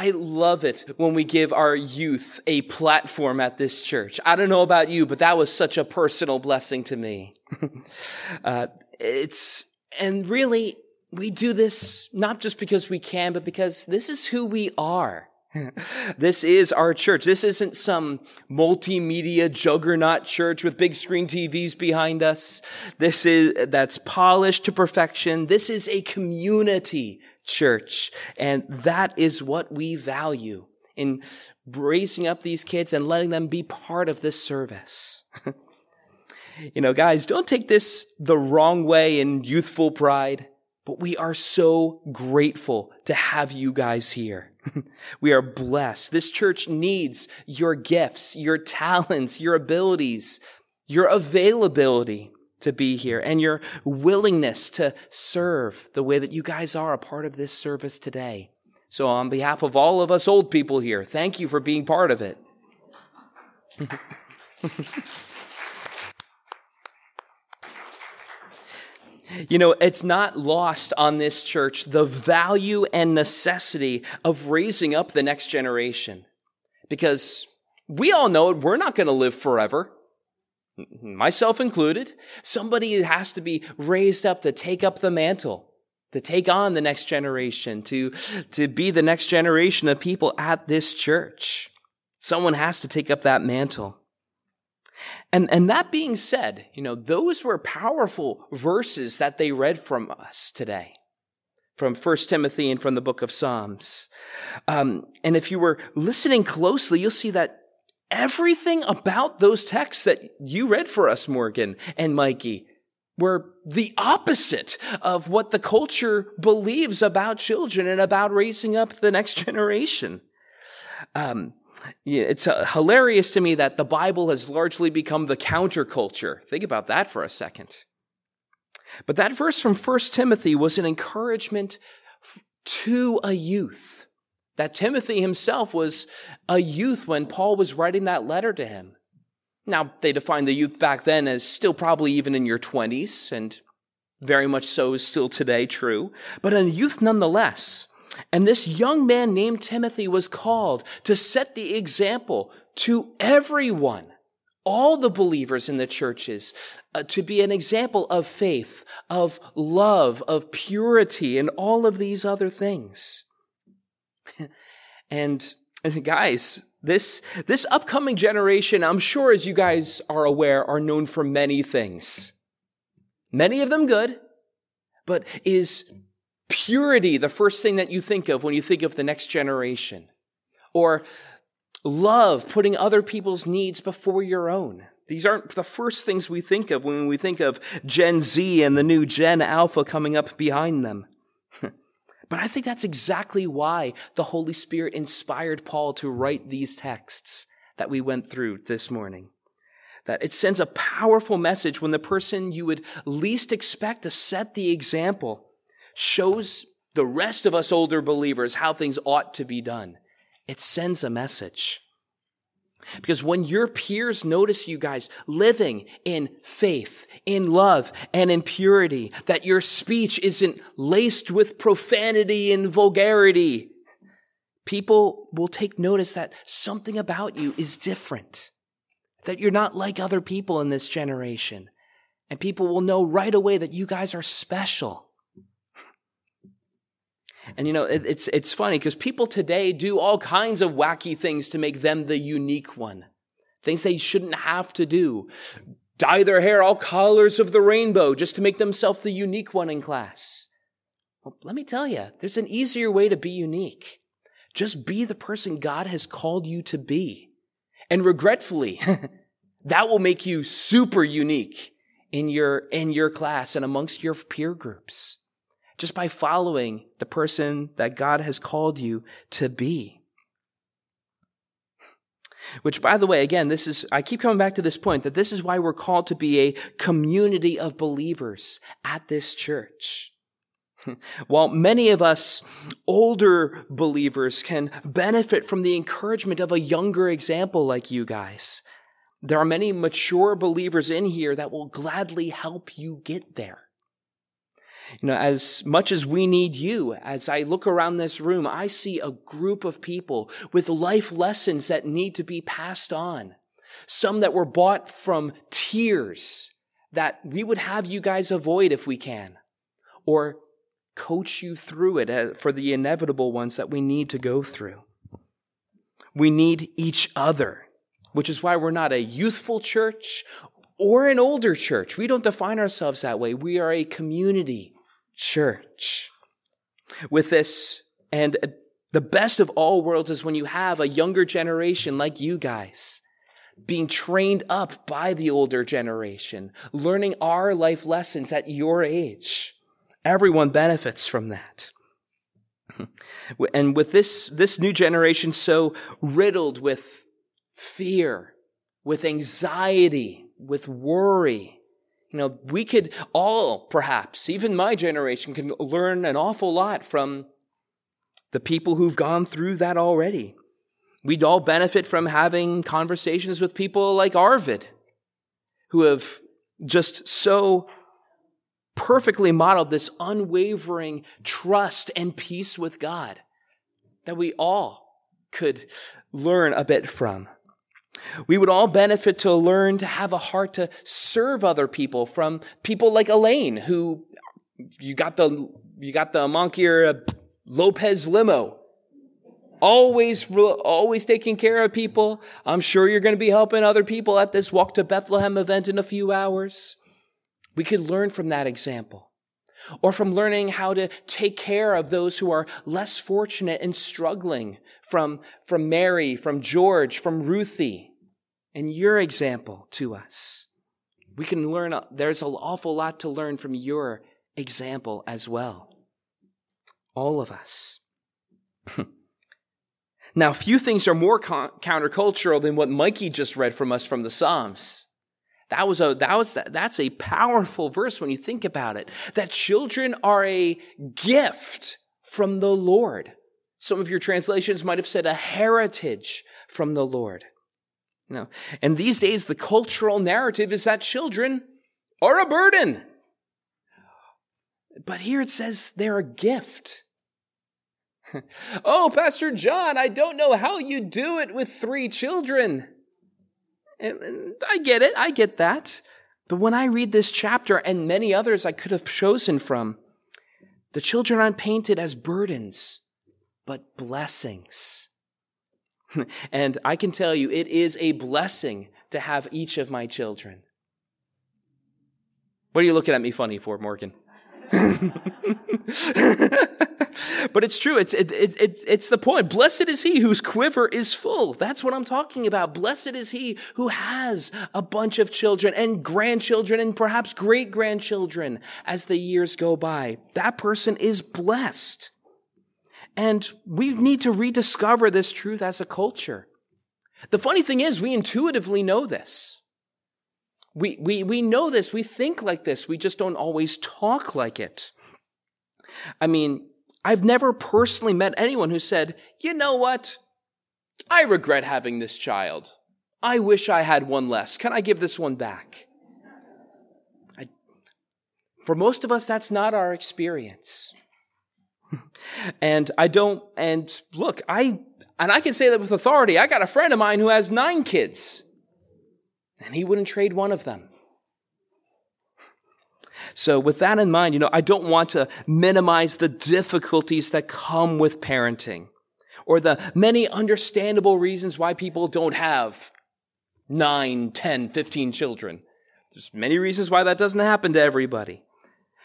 I love it when we give our youth a platform at this church. I don't know about you, but that was such a personal blessing to me. uh, it's, and really, we do this not just because we can, but because this is who we are. this is our church. This isn't some multimedia juggernaut church with big screen TVs behind us. This is, that's polished to perfection. This is a community church. And that is what we value in raising up these kids and letting them be part of this service. you know, guys, don't take this the wrong way in youthful pride, but we are so grateful to have you guys here. we are blessed. This church needs your gifts, your talents, your abilities, your availability to be here and your willingness to serve the way that you guys are a part of this service today. So on behalf of all of us old people here, thank you for being part of it. You know, it's not lost on this church the value and necessity of raising up the next generation. Because we all know it, we're not going to live forever. Myself included. Somebody has to be raised up to take up the mantle, to take on the next generation, to, to be the next generation of people at this church. Someone has to take up that mantle. And, and that being said, you know, those were powerful verses that they read from us today, from First Timothy and from the book of Psalms. Um, and if you were listening closely, you'll see that everything about those texts that you read for us, Morgan and Mikey, were the opposite of what the culture believes about children and about raising up the next generation. Um, it's uh, hilarious to me that the Bible has largely become the counterculture. Think about that for a second. But that verse from 1 Timothy was an encouragement to a youth. That Timothy himself was a youth when Paul was writing that letter to him. Now, they defined the youth back then as still probably even in your 20s, and very much so is still today true, but a youth nonetheless. And this young man named Timothy was called to set the example to everyone, all the believers in the churches, uh, to be an example of faith, of love, of purity, and all of these other things. And, and guys, this, this upcoming generation, I'm sure as you guys are aware, are known for many things. Many of them good, but is purity the first thing that you think of when you think of the next generation? Or love, putting other people's needs before your own? These aren't the first things we think of when we think of Gen Z and the new Gen Alpha coming up behind them. But I think that's exactly why the Holy Spirit inspired Paul to write these texts that we went through this morning. That it sends a powerful message when the person you would least expect to set the example shows the rest of us older believers how things ought to be done. It sends a message. Because when your peers notice you guys living in faith, in love, and in purity, that your speech isn't laced with profanity and vulgarity, people will take notice that something about you is different, that you're not like other people in this generation. And people will know right away that you guys are special. And you know, it, it's, it's funny because people today do all kinds of wacky things to make them the unique one. Things they shouldn't have to do. Dye their hair all colors of the rainbow just to make themselves the unique one in class. Well, let me tell you, there's an easier way to be unique. Just be the person God has called you to be. And regretfully, that will make you super unique in your, in your class and amongst your peer groups just by following the person that God has called you to be. Which, by the way, again, this is, I keep coming back to this point that this is why we're called to be a community of believers at this church. While many of us older believers can benefit from the encouragement of a younger example like you guys, there are many mature believers in here that will gladly help you get there. You know, as much as we need you, as I look around this room, I see a group of people with life lessons that need to be passed on. Some that were bought from tears that we would have you guys avoid if we can, or coach you through it uh, for the inevitable ones that we need to go through. We need each other, which is why we're not a youthful church or an older church. We don't define ourselves that way. We are a community church. With this, and the best of all worlds is when you have a younger generation like you guys being trained up by the older generation, learning our life lessons at your age. Everyone benefits from that. And with this, this new generation so riddled with fear, with anxiety, with worry, you know, we could all, perhaps, even my generation, can learn an awful lot from the people who've gone through that already. We'd all benefit from having conversations with people like Arvid, who have just so perfectly modeled this unwavering trust and peace with God that we all could learn a bit from. We would all benefit to learn to have a heart to serve other people from people like Elaine, who you got the, you got the Moncur Lopez limo. Always, always taking care of people. I'm sure you're going to be helping other people at this Walk to Bethlehem event in a few hours. We could learn from that example. Or from learning how to take care of those who are less fortunate and struggling from, from Mary, from George, from Ruthie and your example to us. We can learn, there's an awful lot to learn from your example as well. All of us. now, few things are more con- countercultural than what Mikey just read from us from the Psalms. That was a, that was, that's a powerful verse when you think about it. That children are a gift from the Lord. Some of your translations might have said a heritage from the Lord. You know, and these days, the cultural narrative is that children are a burden. But here it says they're a gift. oh, Pastor John, I don't know how you do it with three children. And I get it, I get that. But when I read this chapter and many others I could have chosen from, the children aren't painted as burdens, but blessings. and I can tell you, it is a blessing to have each of my children. What are you looking at me funny for, Morgan? but it's true. It's, it, it, it, it's the point. Blessed is he whose quiver is full. That's what I'm talking about. Blessed is he who has a bunch of children and grandchildren and perhaps great grandchildren as the years go by. That person is blessed. And we need to rediscover this truth as a culture. The funny thing is, we intuitively know this. We, we, we know this. We think like this. We just don't always talk like it. I mean, I've never personally met anyone who said, you know what? I regret having this child. I wish I had one less. Can I give this one back? I, for most of us, that's not our experience. And I don't, and look, I, and I can say that with authority. I got a friend of mine who has nine kids, and he wouldn't trade one of them. So, with that in mind, you know, I don't want to minimize the difficulties that come with parenting or the many understandable reasons why people don't have nine, ten, fifteen children. There's many reasons why that doesn't happen to everybody.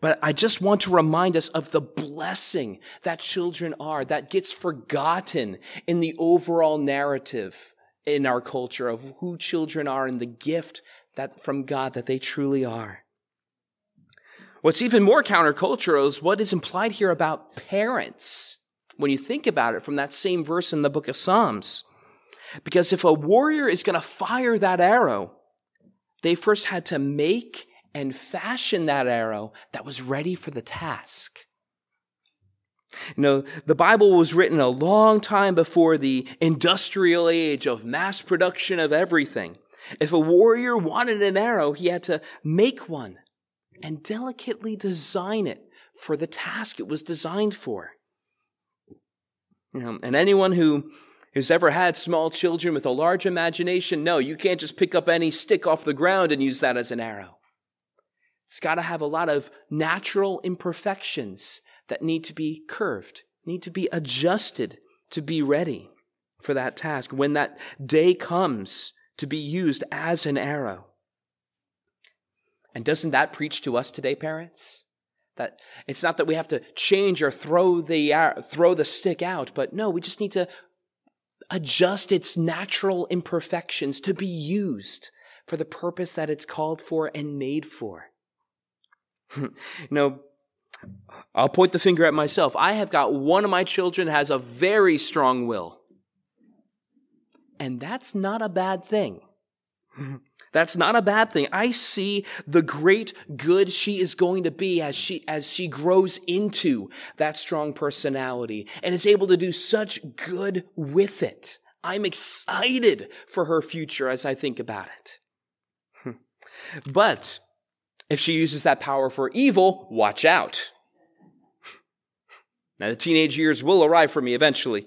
But I just want to remind us of the blessing that children are that gets forgotten in the overall narrative in our culture of who children are and the gift that from God that they truly are. What's even more countercultural is what is implied here about parents when you think about it from that same verse in the book of Psalms. Because if a warrior is going to fire that arrow, they first had to make and fashion that arrow that was ready for the task. You know, the Bible was written a long time before the industrial age of mass production of everything. If a warrior wanted an arrow, he had to make one and delicately design it for the task it was designed for. You know, and anyone who who's ever had small children with a large imagination, no, you can't just pick up any stick off the ground and use that as an arrow. It's got to have a lot of natural imperfections that need to be curved, need to be adjusted to be ready for that task when that day comes to be used as an arrow. And doesn't that preach to us today, parents? That it's not that we have to change or throw the throw the stick out, but no, we just need to adjust its natural imperfections to be used for the purpose that it's called for and made for. know, I'll point the finger at myself. I have got one of my children has a very strong will. And that's not a bad thing. That's not a bad thing. I see the great good she is going to be as she, as she grows into that strong personality and is able to do such good with it. I'm excited for her future as I think about it. but if she uses that power for evil, watch out. Now, the teenage years will arrive for me eventually.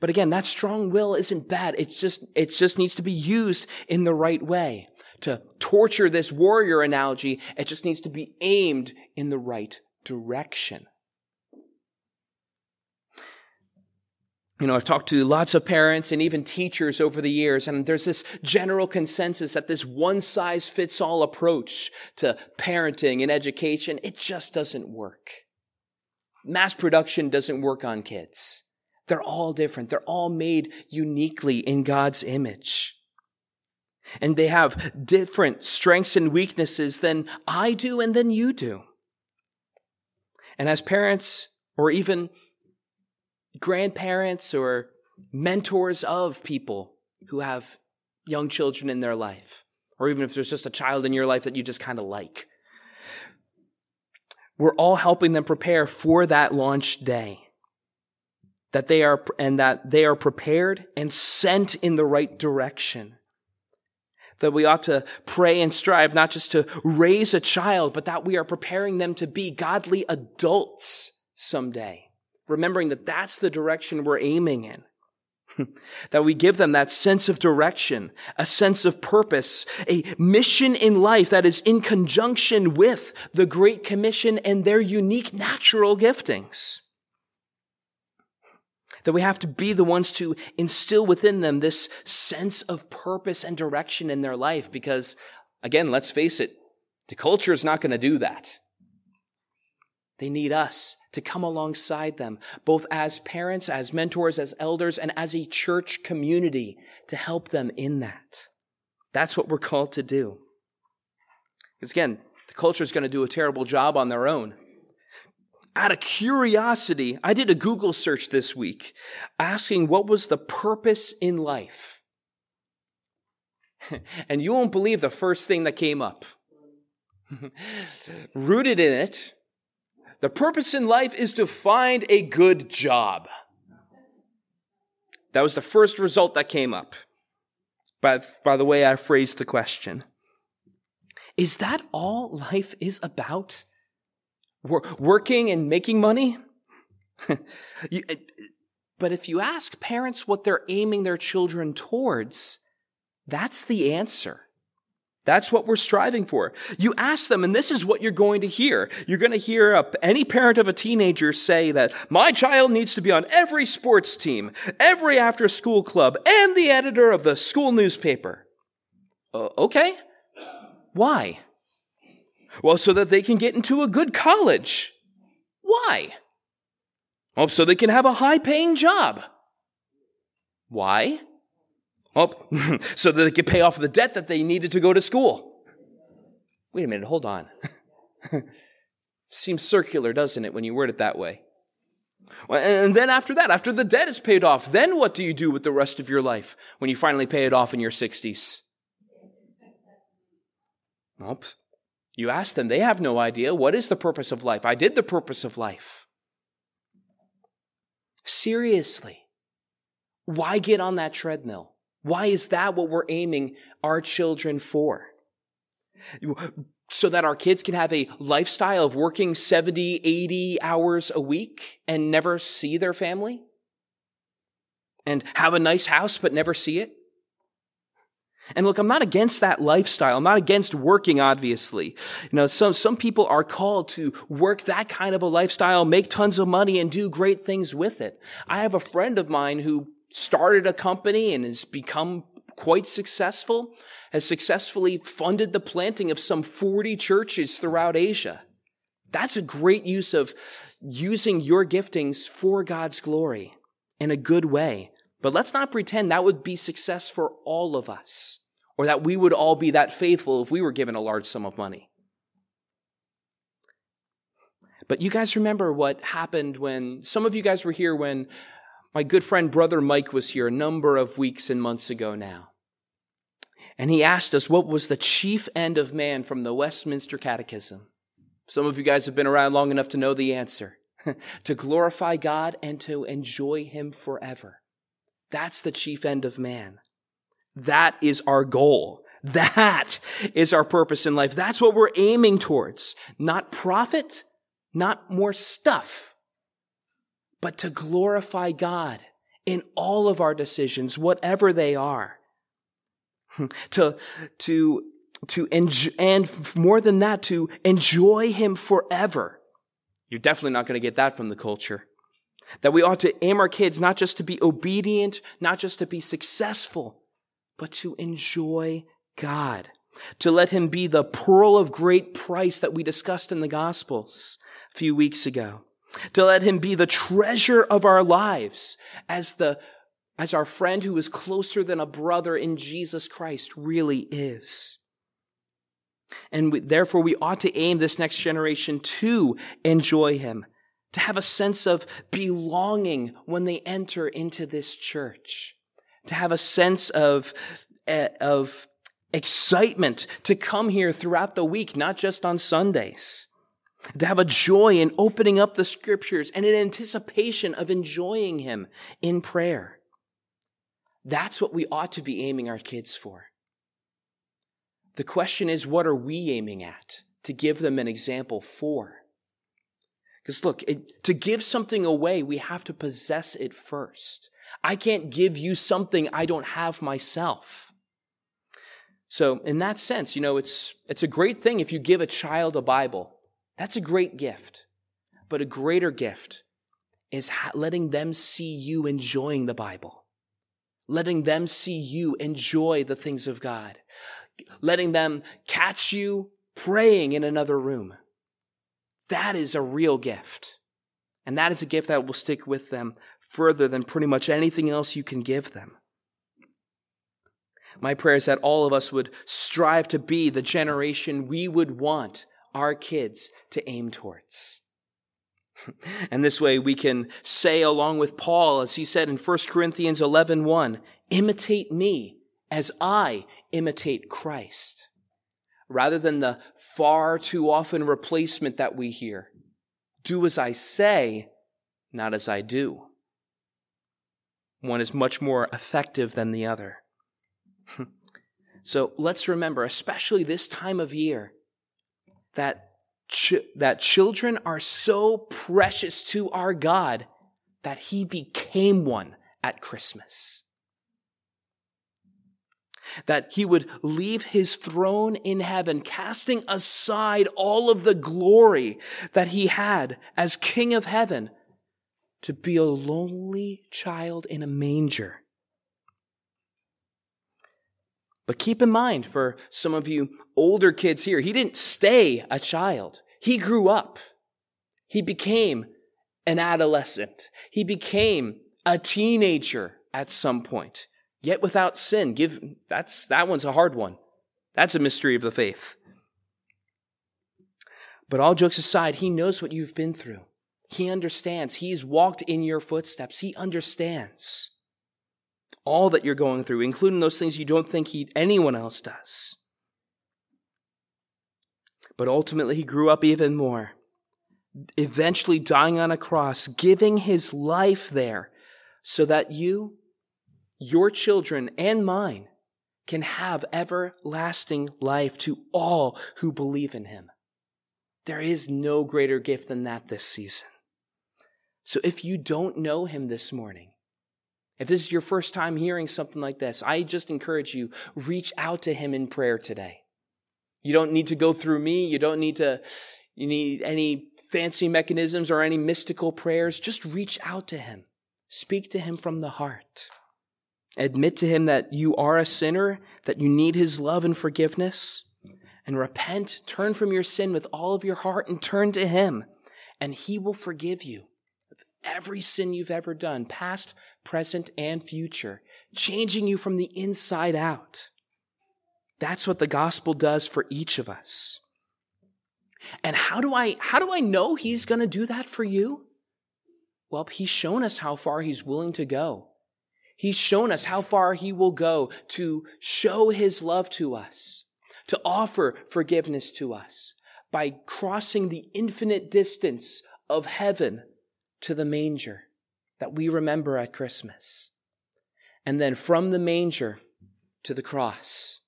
But again, that strong will isn't bad. It's just, it just needs to be used in the right way. To torture this warrior analogy, it just needs to be aimed in the right direction. You know, I've talked to lots of parents and even teachers over the years, and there's this general consensus that this one size fits all approach to parenting and education, it just doesn't work. Mass production doesn't work on kids. They're all different. They're all made uniquely in God's image. And they have different strengths and weaknesses than I do and than you do. And as parents, or even grandparents or mentors of people who have young children in their life, or even if there's just a child in your life that you just kind of like, we're all helping them prepare for that launch day that they are, and that they are prepared and sent in the right direction. That we ought to pray and strive not just to raise a child, but that we are preparing them to be godly adults someday. Remembering that that's the direction we're aiming in. that we give them that sense of direction, a sense of purpose, a mission in life that is in conjunction with the Great Commission and their unique natural giftings that we have to be the ones to instill within them this sense of purpose and direction in their life because, again, let's face it, the culture is not going to do that. They need us to come alongside them, both as parents, as mentors, as elders, and as a church community to help them in that. That's what we're called to do. Because again, the culture is going to do a terrible job on their own out of curiosity, I did a Google search this week asking what was the purpose in life. and you won't believe the first thing that came up. Rooted in it, the purpose in life is to find a good job. That was the first result that came up by, by the way I phrased the question. Is that all life is about? working and making money. but if you ask parents what they're aiming their children towards, that's the answer. That's what we're striving for. You ask them, and this is what you're going to hear. You're going to hear a, any parent of a teenager say that my child needs to be on every sports team, every after school club, and the editor of the school newspaper. Uh, okay. Why? Well, so that they can get into a good college. Why? Well, so they can have a high paying job. Why? Well, so that they could pay off the debt that they needed to go to school. Wait a minute, hold on. Seems circular, doesn't it, when you word it that way? And then after that, after the debt is paid off, then what do you do with the rest of your life when you finally pay it off in your 60s? Nope. You ask them, they have no idea. What is the purpose of life? I did the purpose of life. Seriously. Why get on that treadmill? Why is that what we're aiming our children for? so that our kids can have a lifestyle of working 70, 80 hours a week and never see their family? And have a nice house but never see it? And look, I'm not against that lifestyle. I'm not against working, obviously. You know, some, some people are called to work that kind of a lifestyle, make tons of money and do great things with it. I have a friend of mine who started a company and has become quite successful, has successfully funded the planting of some 40 churches throughout Asia. That's a great use of using your giftings for God's glory in a good way. But let's not pretend that would be success for all of us, or that we would all be that faithful if we were given a large sum of money. But you guys remember what happened when some of you guys were here when my good friend brother Mike was here a number of weeks and months ago now. And he asked us what was the chief end of man from the Westminster Catechism. Some of you guys have been around long enough to know the answer to glorify God and to enjoy Him forever. That's the chief end of man. That is our goal. That is our purpose in life. That's what we're aiming towards. Not profit, not more stuff, but to glorify God in all of our decisions, whatever they are. Hmm. to, to, to enjoy, and more than that, to enjoy Him forever. You're definitely not going to get that from the culture. That we ought to aim our kids not just to be obedient, not just to be successful, but to enjoy God. To let him be the pearl of great price that we discussed in the Gospels a few weeks ago. To let him be the treasure of our lives as the, as our friend who is closer than a brother in Jesus Christ really is. And we, therefore we ought to aim this next generation to enjoy him, to have a sense of belonging when they enter into this church, to have a sense of, eh, of excitement to come here throughout the week, not just on Sundays, to have a joy in opening up the scriptures and an anticipation of enjoying Him in prayer. That's what we ought to be aiming our kids for. The question is, what are we aiming at to give them an example for? Because look, it, to give something away, we have to possess it first. I can't give you something I don't have myself. So, in that sense, you know, it's, it's a great thing if you give a child a Bible. That's a great gift. But a greater gift is letting them see you enjoying the Bible, letting them see you enjoy the things of God, letting them catch you praying in another room. That is a real gift. And that is a gift that will stick with them further than pretty much anything else you can give them. My prayer is that all of us would strive to be the generation we would want our kids to aim towards. And this way we can say along with Paul, as he said in 1 Corinthians 11, 1, imitate me as I imitate Christ rather than the far too often replacement that we hear. Do as I say, not as I do. One is much more effective than the other. so let's remember, especially this time of year, that, that children are so precious to our God that he became one at Christmas that he would leave his throne in heaven, casting aside all of the glory that he had as king of heaven to be a lonely child in a manger. But keep in mind for some of you older kids here, he didn't stay a child. He grew up. He became an adolescent. He became a teenager at some point yet without sin. Give, that's, that one's a hard one. That's a mystery of the faith. But all jokes aside, he knows what you've been through. He understands. He's walked in your footsteps. He understands all that you're going through, including those things you don't think he, anyone else does. But ultimately, he grew up even more, eventually dying on a cross, giving his life there so that you your children and mine can have everlasting life to all who believe in him. There is no greater gift than that this season. So if you don't know him this morning, if this is your first time hearing something like this, I just encourage you, reach out to him in prayer today. You don't need to go through me. You don't need to, you need any fancy mechanisms or any mystical prayers. Just reach out to him. Speak to him from the heart. Admit to him that you are a sinner, that you need his love and forgiveness, and repent, turn from your sin with all of your heart and turn to him, and he will forgive you of every sin you've ever done, past, present, and future, changing you from the inside out. That's what the gospel does for each of us. And how do I, how do I know he's going to do that for you? Well, he's shown us how far he's willing to go. He's shown us how far he will go to show his love to us, to offer forgiveness to us by crossing the infinite distance of heaven to the manger that we remember at Christmas. And then from the manger to the cross.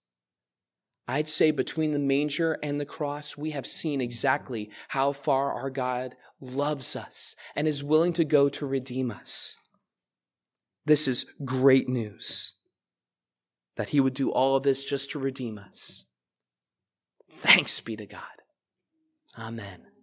I'd say between the manger and the cross, we have seen exactly how far our God loves us and is willing to go to redeem us. This is great news that he would do all of this just to redeem us. Thanks be to God. Amen.